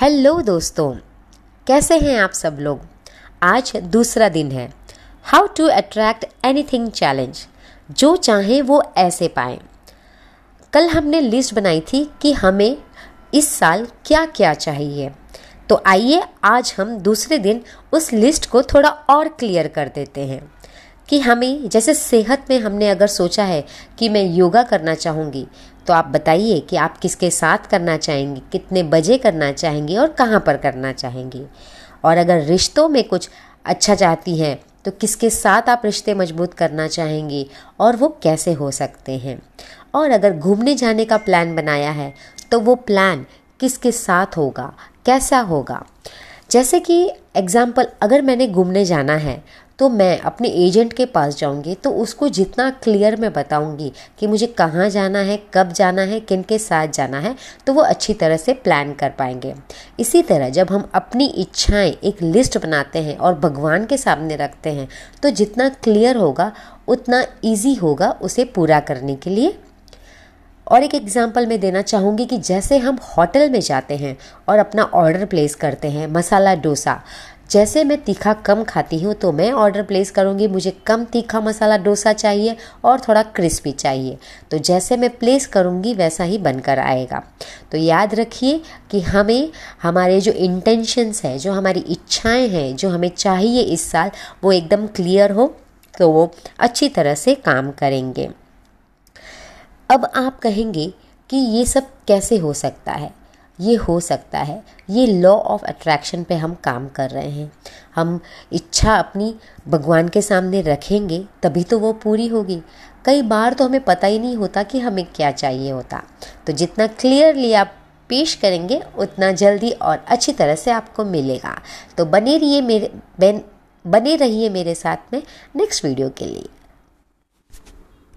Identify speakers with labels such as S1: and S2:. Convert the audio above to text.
S1: Hello दोस्तों, कैसे हैं आप सब लोग? आज दूसरा दिन है। How to attract anything challenge जो चाहें वो ऐसे पाएँ। कल हमने लिस्ट बनाई थी कि हमें इस साल क्या क्या चाहिए। तो आइए आज हम दूसरे दिन उस लिस्ट को थोड़ा और क्लियर कर देते हैं। कि हमें, जैसे सेहत में हमने अगर सोचा है कि मैं योगा करना चाहूँगी तो आप बताइए कि आप किसके साथ करना चाहेंगे, कितने बजे करना चाहेंगे और कहाँ पर करना चाहेंगे? और अगर रिश्तों में कुछ अच्छा चाहती हैं तो किसके साथ आप रिश्ते मज़बूत करना चाहेंगे और वो कैसे हो सकते हैं? और अगर घूमने जाने का प्लान बनाया है तो वो प्लान किसके साथ होगा, कैसा होगा? जैसे कि एग्ज़ाम्पल, अगर मैंने घूमने जाना है तो मैं अपने एजेंट के पास जाऊँगी तो उसको जितना क्लियर मैं बताऊँगी कि मुझे कहाँ जाना है, कब जाना है किन के साथ जाना है तो वो अच्छी तरह से प्लान कर पाएँगे। इसी तरह जब हम अपनी इच्छाएँ एक लिस्ट बनाते हैं और भगवान के सामने रखते हैं तो जितना क्लियर होगा, उतना ईजी होगा उसे पूरा करने के लिए। और एक एग्ज़ाम्पल मैं देना चाहूँगी कि जैसे हम होटल में जाते हैं और अपना ऑर्डर प्लेस करते हैं, मसाला डोसा जैसे मैं तीखा कम खाती हूँ तो मैं ऑर्डर प्लेस करूँगी। मुझे कम तीखा मसाला डोसा चाहिए और थोड़ा क्रिस्पी चाहिए। तो जैसे मैं प्लेस करूँगी, वैसा ही बनकर आएगा। तो याद रखिए कि हमें, हमारे जो इंटेंशंस हैं, जो हमारी इच्छाएँ हैं, जो हमें चाहिए इस साल, वो एकदम क्लियर हो तो वो अच्छी तरह से काम करेंगे। अब आप कहेंगे कि ये सब कैसे हो सकता है? ये हो सकता है। ये लॉ ऑफ़ अट्रैक्शन पे हम काम कर रहे हैं। हम इच्छा अपनी भगवान के सामने रखेंगे, तभी तो वो पूरी होगी। कई बार तो हमें पता ही नहीं होता कि हमें क्या चाहिए होता। तो जितना क्लियरली आप पेश करेंगे, उतना जल्दी और अच्छी तरह से आपको मिलेगा। तो बने रहिए मेरे, बने रहिए मेरे साथ में नेक्स्ट वीडियो के लिए।